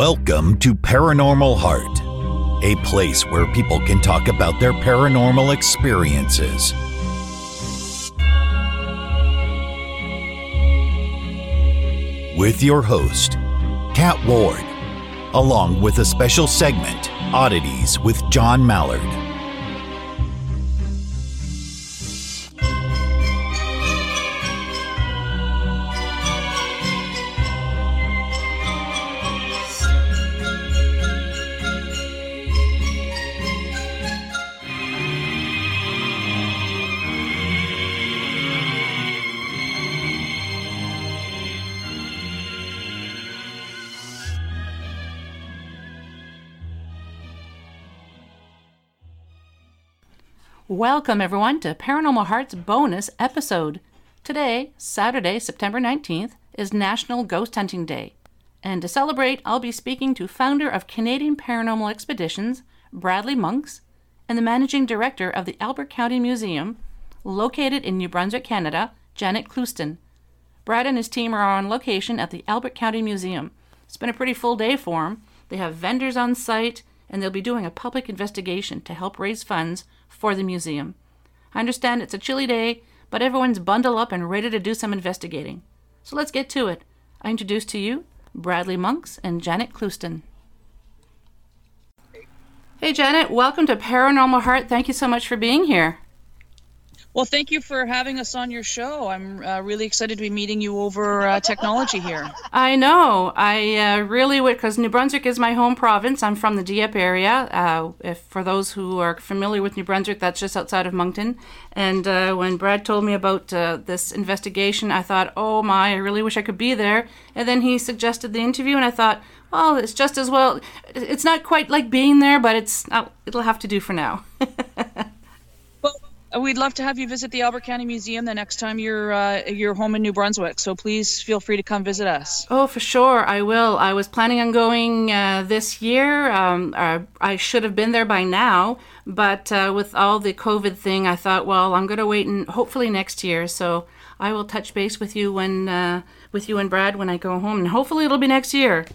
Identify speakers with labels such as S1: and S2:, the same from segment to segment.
S1: Welcome to Paranormal Heart, a place where people can talk about their paranormal experiences. With your host, Kat Ward, along with a special segment, Oddities with John Mallard.
S2: Welcome, everyone, to Paranormal Hearts bonus episode. Today, Saturday, September 19th, is National Ghost Hunting Day. And to celebrate, I'll be speaking to founder of Canadian Paranormal Expeditions, Bradley Monks, and the managing director of the Albert County Museum, located in New Brunswick, Canada, Janet Clouston. Brad and his team are on location at the Albert County Museum. It's been a pretty full day for them. They have vendors on site, and they'll be doing a public investigation to help raise funds for the museum. I understand it's a chilly day, but everyone's bundled up and ready to do some investigating. So let's get to it. I introduce to you Bradley Monks and Janet Clouston. Hey, Janet, welcome to Paranormal Heart. Thank you so much for being here.
S3: Well, thank you for having us on your show. I'm uh, really excited to be meeting you over uh, technology here.
S2: I know. I uh, really would, because New Brunswick is my home province. I'm from the Dieppe area. Uh, if for those who are familiar with New Brunswick, that's just outside of Moncton. And uh, when Brad told me about uh, this investigation, I thought, oh my, I really wish I could be there. And then he suggested the interview, and I thought, well, it's just as well. It's not quite like being there, but it's it'll have to do for now.
S3: We'd love to have you visit the Albert County Museum the next time you're uh, you're home in New Brunswick. So please feel free to come visit us.
S2: Oh, for sure, I will. I was planning on going uh, this year. Um, uh, I should have been there by now, but uh, with all the COVID thing, I thought, well, I'm going to wait and hopefully next year. So I will touch base with you when uh, with you and Brad when I go home, and hopefully it'll be next year.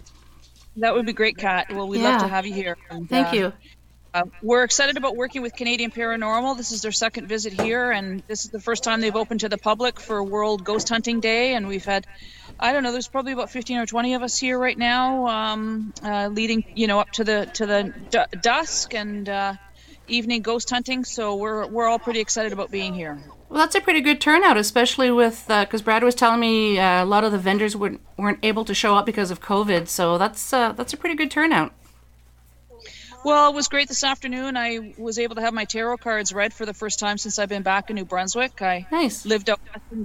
S3: That would be great, Kat. Well, we'd yeah. love to have you here.
S2: And, Thank you.
S3: Uh, we're excited about working with Canadian Paranormal. This is their second visit here, and this is the first time they've opened to the public for World Ghost Hunting Day. And we've had, I don't know, there's probably about 15 or 20 of us here right now, um, uh, leading, you know, up to the to the d- dusk and uh, evening ghost hunting. So we're we're all pretty excited about being here.
S2: Well, that's a pretty good turnout, especially with because uh, Brad was telling me uh, a lot of the vendors weren't, weren't able to show up because of COVID. So that's uh, that's a pretty good turnout.
S3: Well, it was great this afternoon. I was able to have my tarot cards read for the first time since I've been back in New Brunswick. I
S2: nice.
S3: lived out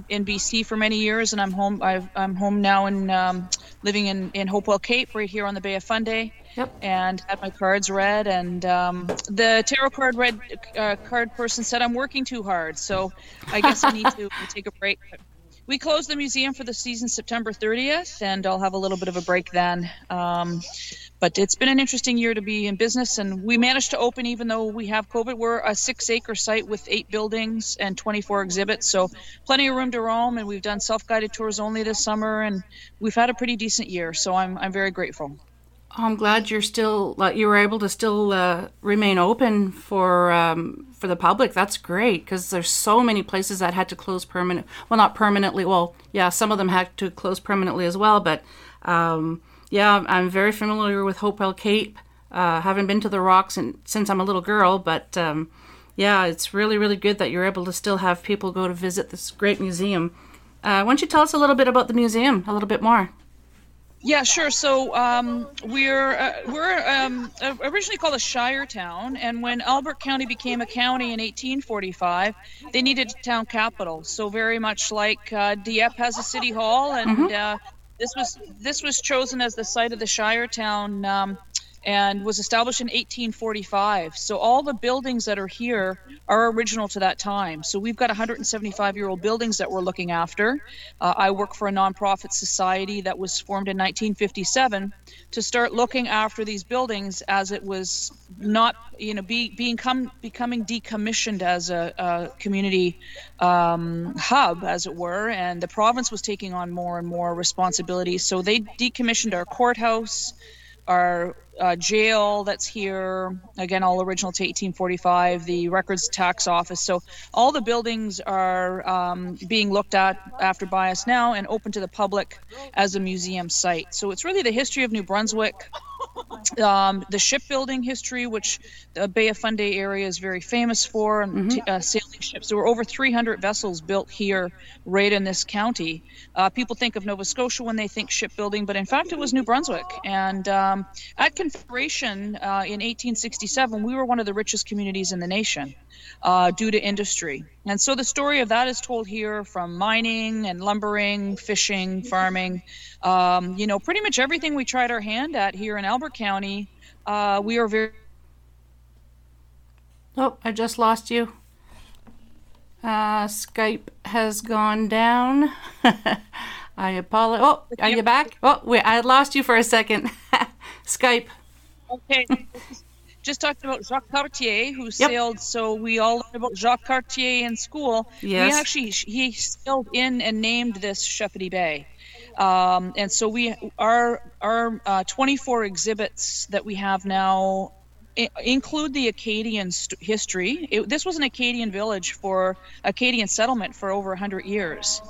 S3: in BC for many years, and I'm home. i am home now and um, living in in Hopewell Cape, right here on the Bay of Fundy.
S2: Yep.
S3: And had my cards read, and um, the tarot card read uh, card person said I'm working too hard, so I guess I need to take a break. We close the museum for the season September 30th, and I'll have a little bit of a break then. Um, but it's been an interesting year to be in business and we managed to open even though we have covid we're a six acre site with eight buildings and 24 exhibits so plenty of room to roam and we've done self-guided tours only this summer and we've had a pretty decent year so i'm, I'm very grateful
S2: I'm glad you're still you were able to still uh, remain open for um, for the public. That's great because there's so many places that had to close permanent. Well, not permanently. Well, yeah, some of them had to close permanently as well. But um, yeah, I'm very familiar with Hopewell Cape. Uh, haven't been to the rocks in, since I'm a little girl, but um, yeah, it's really, really good that you're able to still have people go to visit this great museum. Uh, why don't you tell us a little bit about the museum, a little bit more?
S3: Yeah, sure. So um, we're uh, we're um, originally called a shire town, and when Albert County became a county in 1845, they needed a town capital. So very much like uh, Dieppe has a city hall, and mm-hmm. uh, this was this was chosen as the site of the Shire Town um, and was established in 1845. So all the buildings that are here are original to that time. So we've got 175 year old buildings that we're looking after. Uh, I work for a nonprofit society that was formed in 1957 to start looking after these buildings as it was not, you know, be, being come, becoming decommissioned as a, a community um, hub, as it were. And the province was taking on more and more responsibility. So they decommissioned our courthouse our uh, jail that's here again all original to 1845 the records tax office so all the buildings are um, being looked at after by us now and open to the public as a museum site so it's really the history of new brunswick um, the shipbuilding history, which the Bay of Fundy area is very famous for, and mm-hmm. uh, sailing ships. There were over 300 vessels built here, right in this county. Uh, people think of Nova Scotia when they think shipbuilding, but in fact, it was New Brunswick. And um, at Confederation uh, in 1867, we were one of the richest communities in the nation uh, due to industry. And so the story of that is told here from mining and lumbering, fishing, farming. Um, you know, pretty much everything we tried our hand at here in Albert County, uh, we are very.
S2: Oh, I just lost you. Uh, Skype has gone down. I apologize. Oh, are you back? Oh, wait, I lost you for a second. Skype.
S3: Okay. just talked about Jacques Cartier, who yep. sailed. So we all learned about Jacques Cartier in school.
S2: Yes.
S3: We actually he sailed in and named this Shepody Bay. Um, and so we our our uh, 24 exhibits that we have now include the Acadian st- history. It, this was an Acadian village for Acadian settlement for over 100 years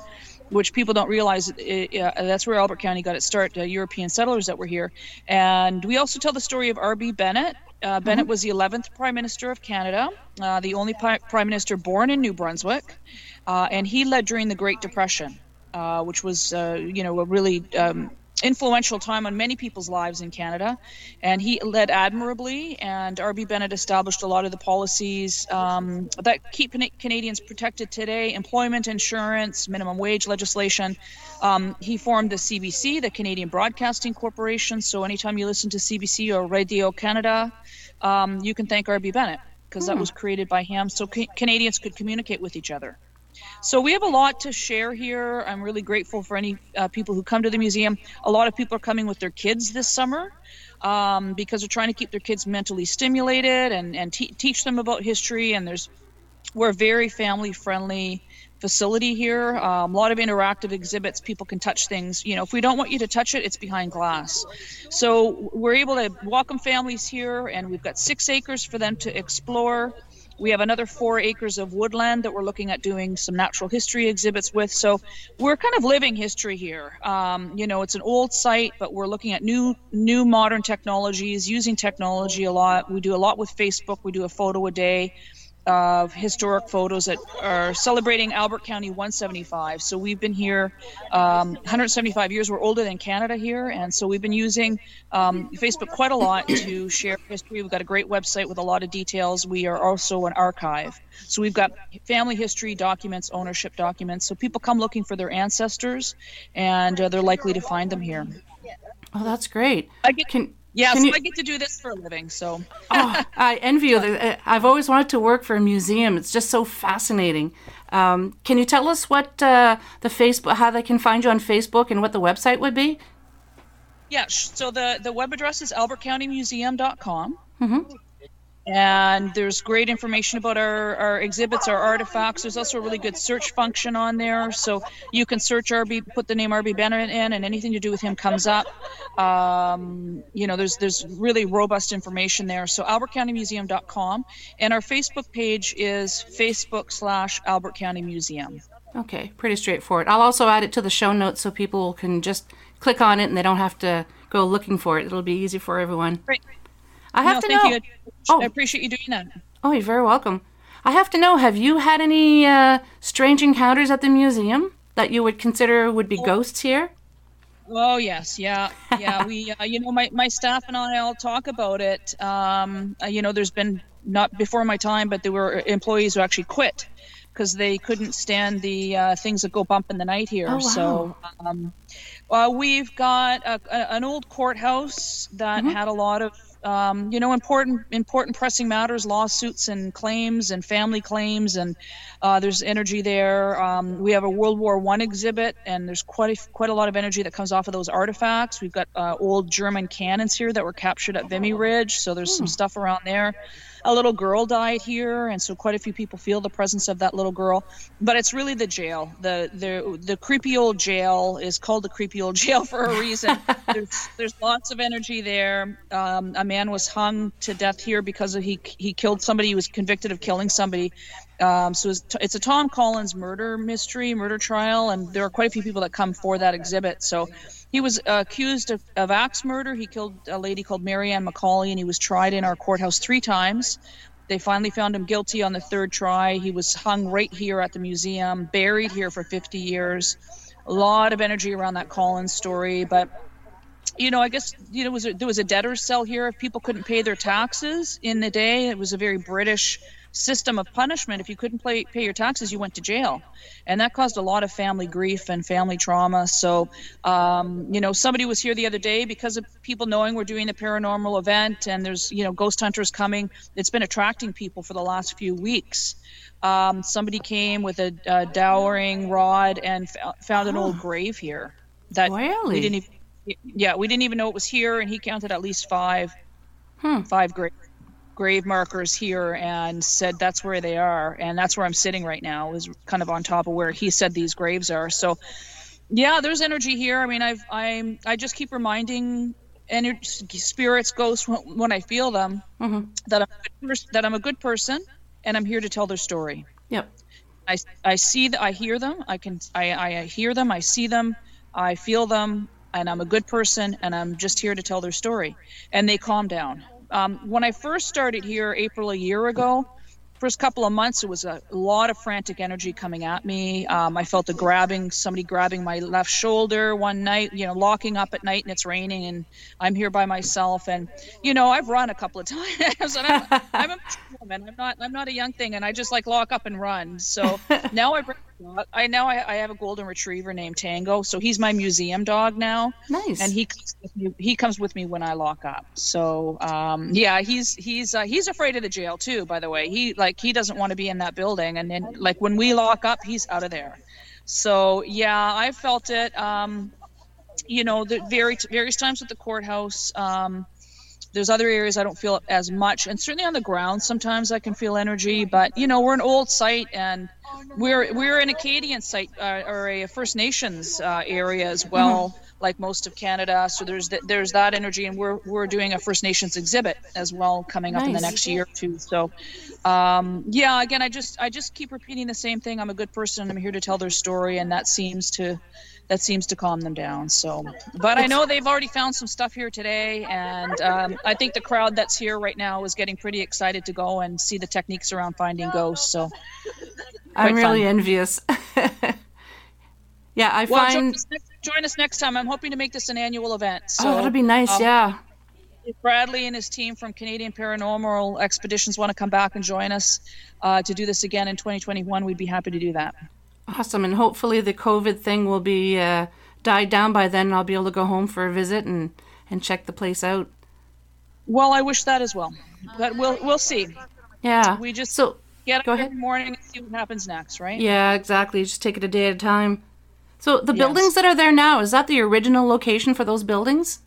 S3: which people don't realize it, uh, that's where Albert County got its start, uh, European settlers that were here. And we also tell the story of R.B. Bennett. Uh, Bennett mm-hmm. was the 11th Prime Minister of Canada, uh, the only pi- Prime Minister born in New Brunswick, uh, and he led during the Great Depression, uh, which was, you know, a really um, influential time on many people's lives in Canada, and he led admirably. And R.B. Bennett established a lot of the policies um, that keep Canadians protected today: employment insurance, minimum wage legislation. Um, he formed the CBC, the Canadian Broadcasting Corporation. So anytime you listen to CBC or Radio Canada, um, you can thank R.B. Bennett because that hmm. was created by him, so ca- Canadians could communicate with each other. So we have a lot to share here. I'm really grateful for any uh, people who come to the museum. A lot of people are coming with their kids this summer um, because they're trying to keep their kids mentally stimulated and, and te- teach them about history. And there's we're a very family friendly facility here. Um, a lot of interactive exhibits. People can touch things. You know, if we don't want you to touch it, it's behind glass. So we're able to welcome families here, and we've got six acres for them to explore. We have another four acres of woodland that we're looking at doing some natural history exhibits with. So we're kind of living history here. Um, you know, it's an old site, but we're looking at new, new modern technologies, using technology a lot. We do a lot with Facebook. We do a photo a day of historic photos that are celebrating Albert County 175. So we've been here um, 175 years. We're older than Canada here, and so we've been using um, Facebook quite a lot to share history. We've got a great website with a lot of details. We are also an archive, so we've got family history documents, ownership documents. So people come looking for their ancestors, and uh, they're likely to find them here.
S2: Oh, that's great.
S3: I get, Can yeah, Can so you... I get to do this for a living. So
S2: oh, I envy you. Uh, I've always wanted to work for a museum. It's just so fascinating. Um, can you tell us what uh, the Facebook, how they can find you on Facebook, and what the website would be?
S3: Yeah, so the the web address is albertcountymuseum.com. Mm-hmm and there's great information about our, our exhibits, our artifacts. There's also a really good search function on there, so you can search RB, put the name RB Bennett in, and anything to do with him comes up. Um, you know, there's there's really robust information there. So albertcountymuseum.com, and our Facebook page is Facebook slash Albert County Museum.
S2: Okay, pretty straightforward. I'll also add it to the show notes so people can just click on it and they don't have to go looking for it. It'll be easy for everyone.
S3: Great.
S2: I have
S3: no,
S2: to
S3: know.
S2: You.
S3: Oh. I appreciate you doing that.
S2: Oh, you're very welcome. I have to know, have you had any uh, strange encounters at the museum that you would consider would be oh. ghosts here?
S3: Oh yes, yeah, yeah. we, uh, you know, my, my staff and I all talk about it. Um, uh, you know, there's been not before my time, but there were employees who actually quit because they couldn't stand the uh, things that go bump in the night here.
S2: Oh, wow.
S3: So, um, uh, we've got a, a, an old courthouse that mm-hmm. had a lot of um, you know, important, important pressing matters, lawsuits and claims and family claims, and uh, there's energy there. Um, we have a World War One exhibit, and there's quite a, quite a lot of energy that comes off of those artifacts. We've got uh, old German cannons here that were captured at Vimy Ridge, so there's some hmm. stuff around there a little girl died here, and so quite a few people feel the presence of that little girl. But it's really the jail. the the The creepy old jail is called the creepy old jail for a reason. there's, there's lots of energy there. Um, a man was hung to death here because of he he killed somebody. He was convicted of killing somebody. Um, so it's, it's a Tom Collins murder mystery, murder trial, and there are quite a few people that come for that exhibit. So he was uh, accused of, of axe murder. He killed a lady called Marianne McCauley, and he was tried in our courthouse three times. They finally found him guilty on the third try. He was hung right here at the museum, buried here for 50 years. A lot of energy around that Collins story, but you know, I guess you know was a, there was a debtor's cell here if people couldn't pay their taxes in the day. It was a very British system of punishment. If you couldn't pay, pay your taxes, you went to jail. And that caused a lot of family grief and family trauma. So, um, you know, somebody was here the other day because of people knowing we're doing the paranormal event and there's, you know, ghost hunters coming. It's been attracting people for the last few weeks. Um, somebody came with a, a dowsing rod and f- found an old grave here that
S2: Really?
S3: we didn't even, yeah, we didn't even know it was here. And he counted at least five,
S2: Hmm.
S3: five graves grave markers here and said that's where they are and that's where i'm sitting right now is kind of on top of where he said these graves are so yeah there's energy here i mean i've i'm i just keep reminding energy spirits ghosts when, when i feel them
S2: Mhm.
S3: that i'm a good pers- that i'm a good person and i'm here to tell their story
S2: Yep.
S3: I, I see th- I hear them. I can I, I hear them. I see them. I feel them, and I'm a good person, and I'm just here to tell their story. And they calm down. Um, when I first started here, April a year ago, first couple of months, it was a lot of frantic energy coming at me. Um, I felt a grabbing, somebody grabbing my left shoulder one night. You know, locking up at night, and it's raining, and I'm here by myself. And you know, I've run a couple of times, and I'm, I'm woman. I'm not I'm not a young thing, and I just like lock up and run. So now I bring. I now I, I have a golden retriever named Tango, so he's my museum dog now,
S2: Nice.
S3: and he comes with me, he comes with me when I lock up. So um, yeah, he's he's uh, he's afraid of the jail too. By the way, he like he doesn't want to be in that building, and then like when we lock up, he's out of there. So yeah, I felt it. Um, you know, the very various times at the courthouse. Um, there's other areas I don't feel as much, and certainly on the ground sometimes I can feel energy. But you know, we're an old site, and we're we're an Acadian site uh, or a First Nations uh, area as well, like most of Canada. So there's th- there's that energy, and we're we're doing a First Nations exhibit as well coming up in the next year or two. So um, yeah, again, I just I just keep repeating the same thing. I'm a good person. I'm here to tell their story, and that seems to that seems to calm them down. So, but I know they've already found some stuff here today, and um, I think the crowd that's here right now is getting pretty excited to go and see the techniques around finding ghosts. So,
S2: I'm really
S3: fun.
S2: envious. yeah, I
S3: well,
S2: find.
S3: Join us next time. I'm hoping to make this an annual event. So,
S2: oh, that'll be nice.
S3: um,
S2: yeah.
S3: if Bradley and his team from Canadian Paranormal Expeditions want to come back and join us uh, to do this again in 2021, we'd be happy to do that.
S2: Awesome. And hopefully the COVID thing will be uh, died down by then. and I'll be able to go home for a visit and, and check the place out.
S3: Well, I wish that as well, but we'll we'll see.
S2: Yeah.
S3: We just
S2: so
S3: get up
S2: go
S3: every
S2: ahead.
S3: morning and see what happens next, right?
S2: yeah, exactly. Just take it a day at a time. So the
S3: Yes.
S2: buildings that are there now is that the original location for those buildings?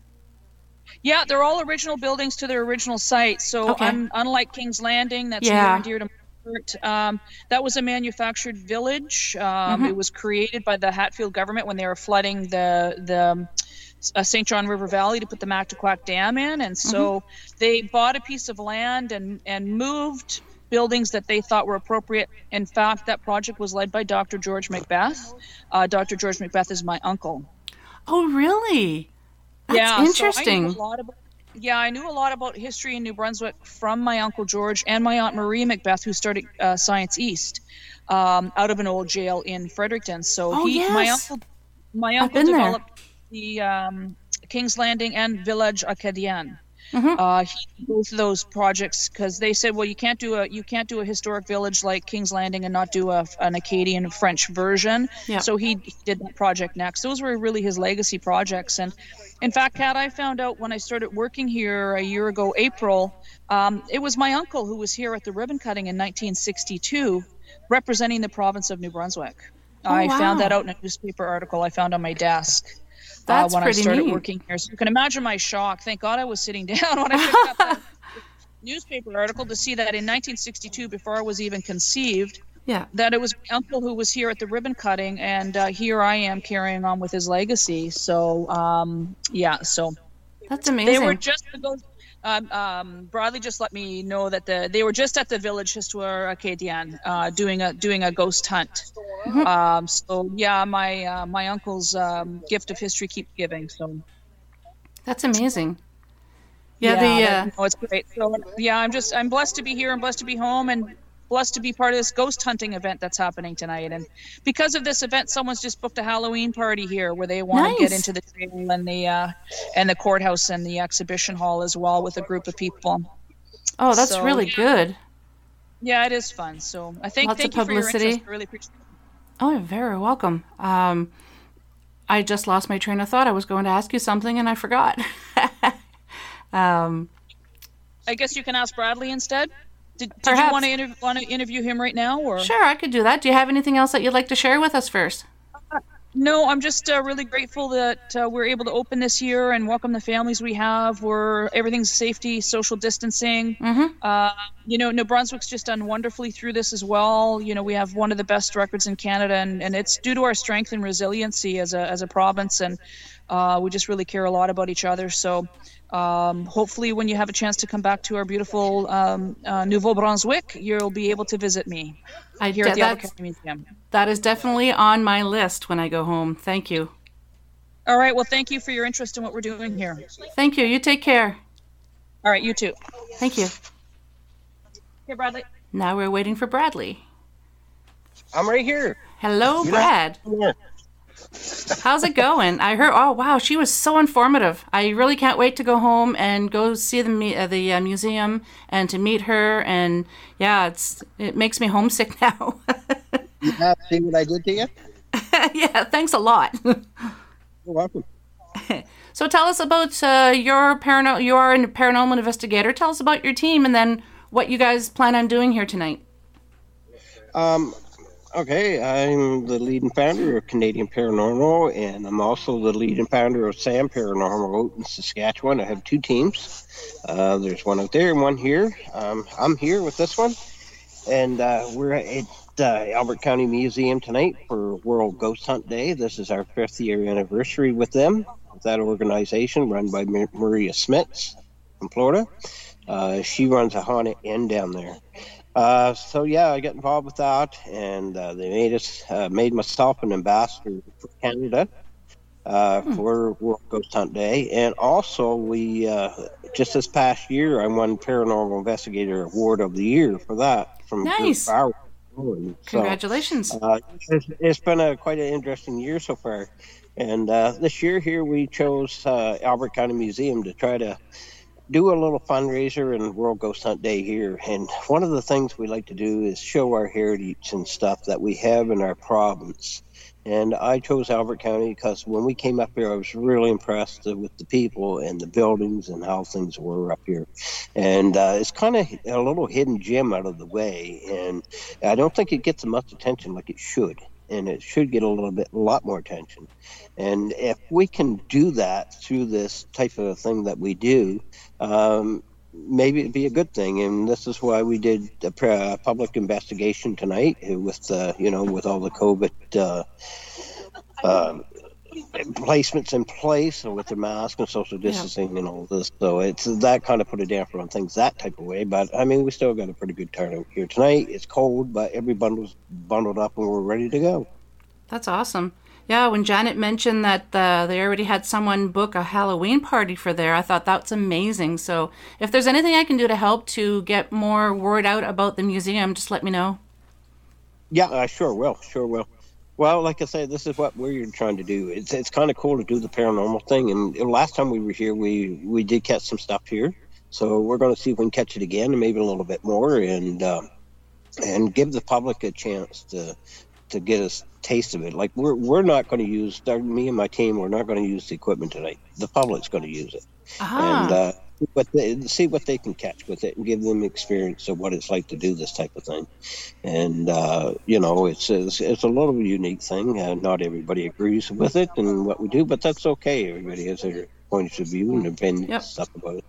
S3: Yeah, they're all original buildings to their original site. So
S2: Okay.
S3: un- unlike King's Landing, that's
S2: Yeah.
S3: near and dear to my heart, um, that was a manufactured village. Um,
S2: Mm-hmm.
S3: It was created by the Hatfield government when they were flooding the the uh, St. John River Valley to put the Mactaquac Dam in, and so
S2: Mm-hmm.
S3: they bought a piece of land and and moved buildings that they thought were appropriate. In fact, that project was led by Dr. George MacBeath. Uh, Dr. George MacBeath is my uncle.
S2: Oh, really? That's
S3: yeah, so I knew
S2: interesting.
S3: a lot about, yeah, I knew a lot about history in New Brunswick from my uncle George and my aunt Marie MacBeath, who started uh, Science East um, out of an old jail in Fredericton. So
S2: Oh,
S3: he, my uncle, my uncle
S2: been there.
S3: developed the um, King's Landing and Village Acadien.
S2: Mhm.
S3: Uh, he both of those projects because they said, well, you can't do a you can't do a historic village like King's Landing and not do a, an Acadian French version.
S2: Yeah.
S3: So he, he did that project next. Those were really his legacy projects. And in fact, Kat, I found out when I started working here a year ago, April, um, it was my uncle who was here at the ribbon cutting in 1962, representing the province of New Brunswick. I found that out in a newspaper article I found on my desk
S2: That's
S3: uh, when I
S2: pretty
S3: started
S2: neat.
S3: working here. So you can imagine my shock. Thank God I was sitting down when I picked up that newspaper article to see that in 1962, before I was even conceived,
S2: Yeah.
S3: that it was my uncle who was here at the ribbon cutting, and uh, here I am carrying on with his legacy. So, um, yeah, so
S2: That's amazing.
S3: they were just the. Um, um, Bradley just let me know that the they were just at the village Histoire Acadian uh, doing a doing a ghost hunt.
S2: Mm-hmm.
S3: Um, so yeah, my uh, my uncle's um, gift of history keeps giving. So
S2: That's amazing. Yeah, the uh,
S3: that- no, it's great. So yeah, I'm just I'm blessed to be here. I'm blessed to be home and blessed to be part of this ghost hunting event that's happening tonight. And because of this event, someone's just booked a Halloween party here where they want to get into the jail and the uh, and the courthouse and the exhibition hall as well with a group of people.
S2: oh, that's
S3: so,
S2: really
S3: yeah.
S2: good.
S3: Yeah, it is fun. So I think
S2: Lots
S3: thank
S2: of
S3: you for your
S2: publicity.
S3: interest. I really appreciate it.
S2: Oh, you're very welcome. Um, I just lost my train of thought. I was going to ask you something and I forgot. um,
S3: I guess you can ask Bradley instead. Did, did you want to inter- want to interview him right now or?
S2: sure, I could do that. Do you have anything else that you'd like to share with us first?
S3: No, I'm just uh, really grateful that uh, we're able to open this year and welcome the families we have. We're everything's safety, social distancing.
S2: Mhm.
S3: Uh, you know, New Brunswick's just done wonderfully through this as well. You know, we have one of the best records in Canada, and, and it's due to our strength and resiliency as a as a province, and uh, we just really care a lot about each other. So. Um, hopefully, when you have a chance to come back to our beautiful um, uh, Nouveau Brunswick, you'll be able to visit me
S2: I
S3: here at the
S2: that's,
S3: Albert County Museum.
S2: that is definitely on my list when I go home. Thank you.
S3: All right. Well, thank you for your interest in what we're doing here.
S2: Thank you. You take care.
S3: All right, you too.
S2: Thank you.
S3: Hey, Bradley.
S2: Now we're waiting for Bradley.
S4: I'm right here.
S2: Hello,
S4: You
S2: Brad.
S4: Yeah.
S2: How's it going? I heard. Oh, wow, she was so informative. I really can't wait to go home and go see the uh, the uh, museum and to meet her. And yeah, it's it makes me homesick now.
S4: You have see what I did to you?
S2: yeah, thanks a lot.
S4: You're welcome.
S2: so tell us about uh, your paranormal. You are a paranormal investigator. Tell us about your team and then what you guys plan on doing here tonight.
S4: Um, okay, I'm the lead and founder of Canadian Paranormal, and I'm also the lead and founder of Sam Paranormal out in Saskatchewan. I have two teams. Uh, there's one out there and one here. Um, I'm here with this one, and uh, we're at uh, Albert County Museum tonight for World Ghost Hunt Day. This is our fifth year anniversary with them, with that organization run by Maria Smits from Florida. Uh, she runs a haunted inn down there. Uh, so yeah, I got involved with that, and uh, they made us uh, made myself an ambassador for Canada uh, for World Ghost Hunt Day, and also we uh, just this past year I won Paranormal Investigator Award of the Year for that from Group
S2: Nice.
S4: Bauer. So,
S2: Congratulations.
S4: uh, it's, it's been a quite an interesting year so far, and uh, this year here we chose uh, Albert County Museum to try to do a little fundraiser and World Ghost Hunt Day here. And one of the things we like to do is show our heritage and stuff that we have in our province. And I chose Albert County because when we came up here, I was really impressed with the people and the buildings and how things were up here. And uh, it's kind of a little hidden gem out of the way. And I don't think it gets much attention like it should. And it should get a little bit, a lot more attention. And if we can do that through this type of thing that we do, um, maybe it'd be a good thing. And this is why we did a uh, public investigation tonight with, uh, you know, with all the COVID uh, um placements in place and with the mask and social distancing and all this. So it's that kind of put a damper on things that type of way. But I mean, we still got a pretty good turnout here tonight. It's cold, but every bundle's bundled up and we're ready to go.
S2: That's awesome. Yeah, when Janet mentioned that uh, they already had someone book a Halloween party for there, I thought that's amazing. So if there's anything I can do to help to get more word out about the museum, just let me know.
S4: Yeah, I sure will. Sure will. Well, like I say, this is what we're trying to do. It's it's kind of cool to do the paranormal thing. And last time we were here, we we did catch some stuff here. So we're going to see if we can catch it again, and maybe a little bit more, and um, and give the public a chance to to get a taste of it. Like we're we're not going to use me and my team. We're not going to use the equipment tonight. The public's going to use it
S2: Ah,
S4: and uh, what they, see what they can catch with it and give them experience of what it's like to do this type of thing. And uh, you know, it's, it's it's a little unique thing. Uh, not everybody agrees with it and what we do, but that's okay. Everybody has their points of view and opinions
S2: Yep.
S4: stuff about it.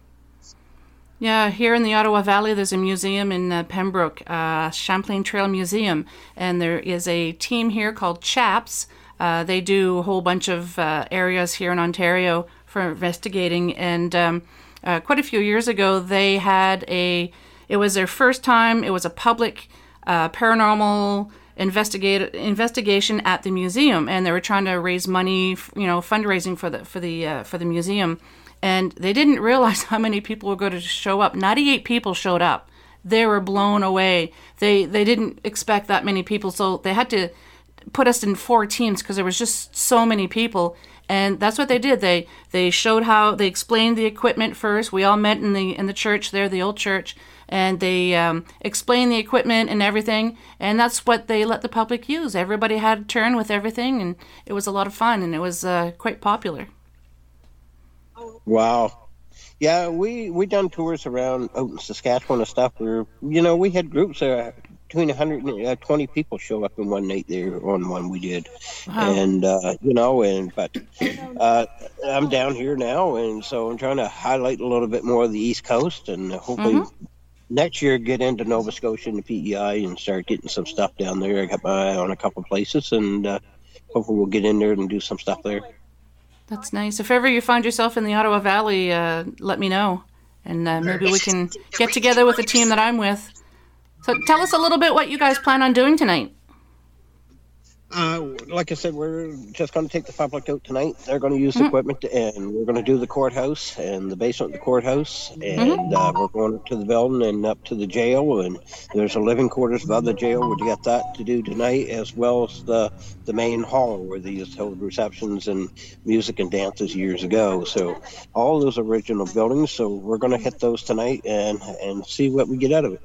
S2: Yeah, here in the Ottawa Valley, there's a museum in uh, Pembroke, uh, Champlain Trail Museum, and there is a team here called CHAPS. Uh, they do a whole bunch of uh, areas here in Ontario for investigating, and um, uh, quite a few years ago, they had a. It was their first time. It was a public uh, paranormal investigate investigation at the museum, and they were trying to raise money, you know, fundraising for the for the for the museum and they didn't realize how many people were going to show up. 98 people showed up. They were blown away. They they didn't expect that many people, so they had to put us in four teams because there was just so many people. And that's what they did. They they showed how they explained the equipment first. We all met in the in the church there, the old church, and they um, explained the equipment and everything. And that's what they let the public use. Everybody had a turn with everything, and it was a lot of fun, and it was uh, quite popular.
S4: Wow. Yeah, we we done tours around out in Saskatchewan and stuff. Where you know we had groups of between 120 people show up in one night there on one we did, wow. and uh, you know, and but uh, I'm down here now, and so I'm trying to highlight a little bit more of the East Coast, and hopefully. Mm-hmm. Next year, get into Nova Scotia and the PEI and start getting some stuff down there. I got my eye on a couple places, and uh, hopefully we'll get in there and do some stuff there.
S2: That's nice. If ever you find yourself in the Ottawa Valley, uh, let me know, and uh, maybe we can get together with the team that I'm with. So tell us a little bit what you guys plan on doing tonight.
S4: Uh, like I said, we're just going to take the public out tonight. They're going to use the mm-hmm. equipment, and we're going to do the courthouse and the basement of the courthouse, and mm-hmm. uh, we're going up to the building and up to the jail. And there's a living quarters above the jail. We've got that to do tonight, as well as the the main hall where they used to hold receptions and music and dances years ago. So all those original buildings. So we're going to hit those tonight and and see what we get out of it.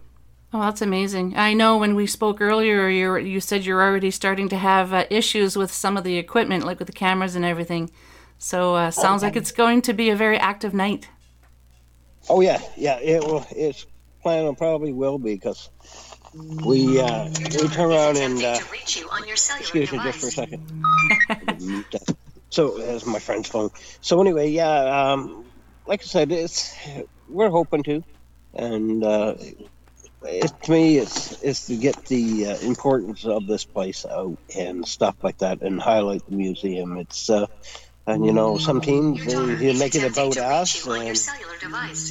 S2: Oh, that's amazing. I know when we spoke earlier, you you said you're already starting to have uh, issues with some of the equipment, like with the cameras and everything. So uh, sounds like it's going to be a very active night.
S4: Oh yeah, yeah. It will. It's planning on probably will be because we uh, we turn around and uh, excuse me just for a second. so as my friend's phone. So anyway, yeah. Um, like I said, it's we're hoping to, and uh, it, to me, it's it's to get the uh, importance of this place out and stuff like that, and highlight the museum. It's uh, and you know some teams they, they make it about us, and,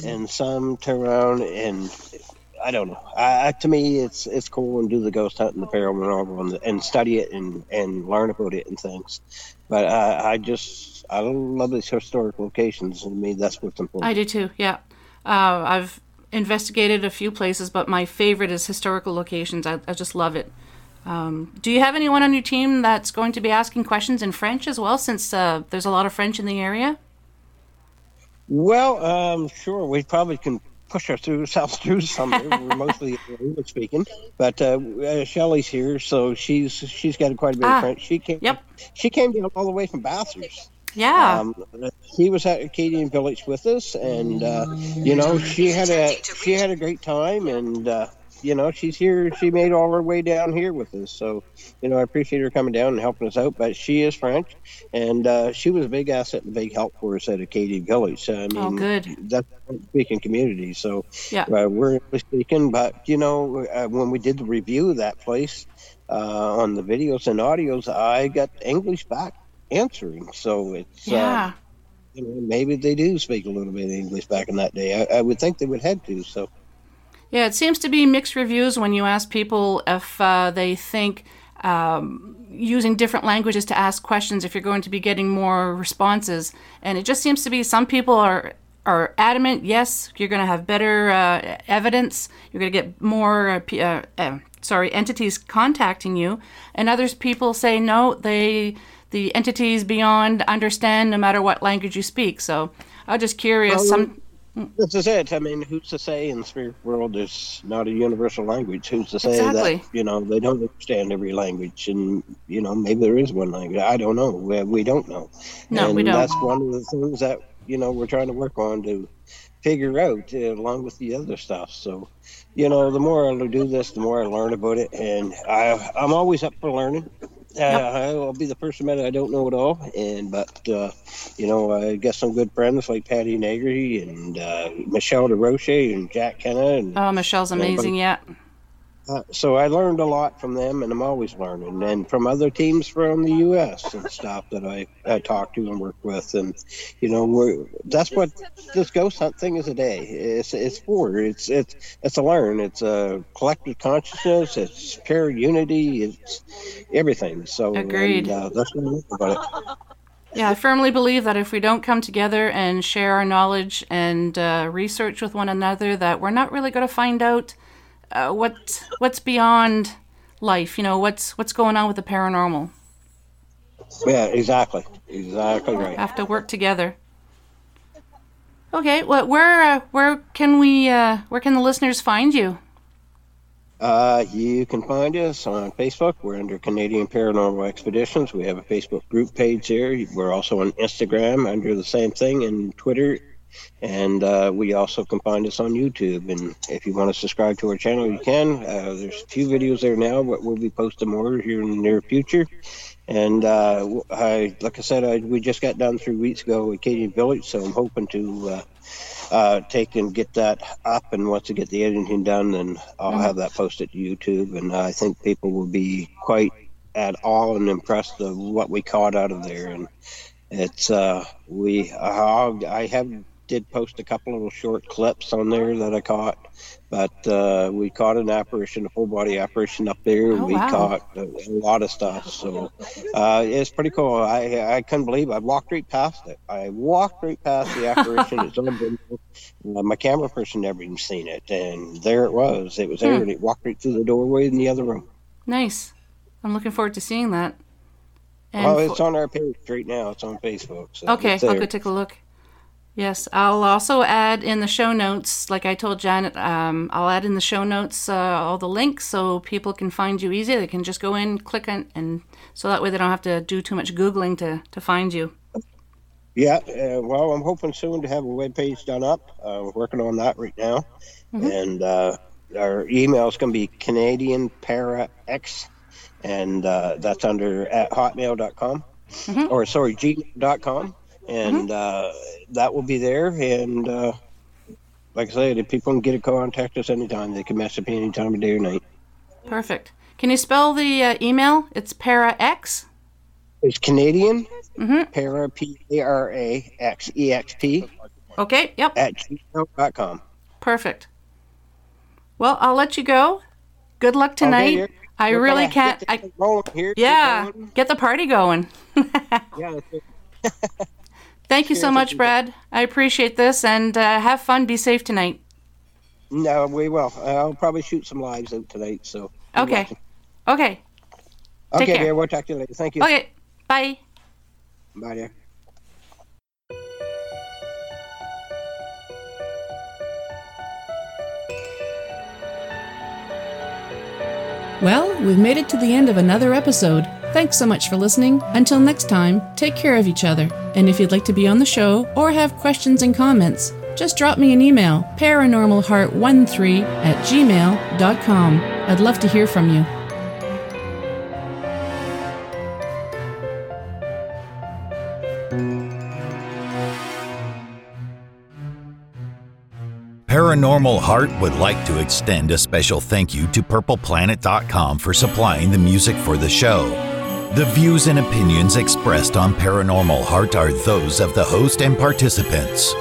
S4: and some turn around and I don't know. I, to me, it's it's cool and do the ghost hunt and the paranormal and, and study it and and learn about it and things. But uh, I just I love these historic locations. To me, that's what's important.
S2: I do too. Yeah, uh, I've investigated a few places, but my favorite is historical locations. I, I just love it. Um, do you have anyone on your team that's going to be asking questions in French as well, since uh, there's a lot of French in the area?
S4: Well, um, sure. We probably can push ourselves through some. We're mostly English speaking, but uh, uh, Shelley's here, so she's she's got quite a bit ah, of French. She came.
S2: Yep.
S4: She came down all the way from Bathurst.
S2: Yeah. Um,
S4: he was at Acadian Village with us, and uh, you know she had a she had a great time, and uh, you know she's here. She made all her way down here with us, so you know I appreciate her coming down and helping us out. But she is French, and uh, she was a big asset and a big help for us at Acadian Village. So, I
S2: mean, oh, good.
S4: That's speaking community, so
S2: yeah, uh,
S4: we're speaking. But you know uh, when we did the review of that place. Uh, on the videos and audios, I got English back answering. So it's
S2: uh, yeah.
S4: you know, maybe they do speak a little bit of English back in that day. I, I, would think they would have to. So
S2: yeah, it seems to be mixed reviews when you ask people if uh, they think. Um, using different languages to ask questions if you're going to be getting more responses and it just seems to be some people are are adamant yes you're going to have better uh, evidence you're going to get more uh, uh, uh, sorry entities contacting you and others people say no they the entities beyond understand no matter what language you speak. So I'm just curious. Well, some
S4: this is it. I mean, who's to say in the spirit world there's not a universal language? Who's to say
S2: exactly.
S4: that you know they don't understand every language, and you know maybe there is one language. I don't know. We, we don't know.
S2: No,
S4: and
S2: we don't.
S4: That's one of the things that you know we're trying to work on to figure out uh, along with the other stuff. So, you know, the more I do this, the more I learn about it, and I I'm always up for learning yep. I'll be the first to admit I don't know it all, and but uh, you know I got some good friends like Patti Negri and uh, Michelle DeRoche and Jack Kenna. And,
S2: oh, Michelle's amazing, yeah.
S4: Uh, so I learned a lot from them, and I'm always learning, and from other teams from the U.S. and stuff that I, I talk to and work with, and you know, we're, that's what this ghost hunt thing is a day. It's it's for it's it's it's a learn. It's a collective consciousness. It's pure unity. It's everything. So
S2: agreed.
S4: And, uh, that's what I like about it.
S2: Yeah, I firmly believe that if we don't come together and share our knowledge and uh, research with one another, that we're not really going to find out uh, what what's beyond life. You know, what's what's going on with the paranormal.
S4: Yeah, exactly, exactly right.
S2: Have to work together. Okay, well, where uh, where can we uh, where can the listeners find you?
S4: Uh, you can find us on Facebook. We're under Canadian Paranormal Expeditions. We have a Facebook group page there. We're also on Instagram under the same thing, and Twitter and uh, we also can find us on YouTube. And if you want to subscribe to our channel, you can. Uh, there's a few videos there now, but we'll be posting more here in the near future. And uh, I, like I said, I, we just got done three weeks ago with Acadian Village, so I'm hoping to uh, uh, take and get that up. And once I get the editing done, then I'll have that posted to YouTube. And I think people will be quite at all and impressed of what we caught out of there. And it's uh, we I have did post a couple little short clips on there that I caught, but uh, we caught an apparition, a full body apparition up there.
S2: Oh,
S4: we
S2: wow.
S4: caught a, a, lot of stuff, so uh, it's pretty cool. I I couldn't believe it. I walked right past it. I walked right past the apparition. it's on uh, my camera person never even seen it, and there it was. It was there, hmm. and it walked right through the doorway in the other room.
S2: Nice. I'm looking forward to seeing that.
S4: And well, it's on our page right now. It's on Facebook. So
S2: okay, I'll go take a look. Yes, I'll also add in the show notes, like I told Janet, um, I'll add in the show notes uh, all the links so people can find you easy. They can just go in, click on, and so that way they don't have to do too much Googling to, to find you.
S4: Yeah, uh, well, I'm hoping soon to have a web page done up. Uh, we're working on that right now. Mm-hmm. And uh, our email is going to be Canadian Para X, and uh, that's under at hotmail.com, mm-hmm. or sorry, gmail.com and mm-hmm. uh, that will be there. And uh, like I said, if people can get a contact us anytime, they can message me any time of day or night.
S2: Perfect. Can you spell the uh, email? It's para x.
S4: It's Canadian.
S2: Mm-hmm.
S4: Para P A R A X E X P.
S2: Okay. Yep.
S4: At gmail.com.
S2: Perfect. Well, I'll let you go. Good luck tonight. Okay, I really can't. I,
S4: here,
S2: yeah, get the party going.
S4: yeah.
S2: Thank you so much, Brad. I appreciate this and uh, have fun. Be safe tonight.
S4: No, we will. I'll probably shoot some lives out tonight. So.
S2: Okay. Okay.
S4: Take okay, care. dear. We'll talk to you later. Thank you.
S2: Okay. Bye.
S4: Bye, dear.
S2: Well, we've made it to the end of another episode. Thanks so much for listening. Until next time, take care of each other. And if you'd like to be on the show or have questions and comments, just drop me an email, paranormalheart13 at gmail.com. I'd love to hear from you.
S1: Paranormal Heart would like to extend a special thank you to PurplePlanet.com for supplying the music for the show. The views and opinions expressed on Paranormal Heart are those of the host and participants.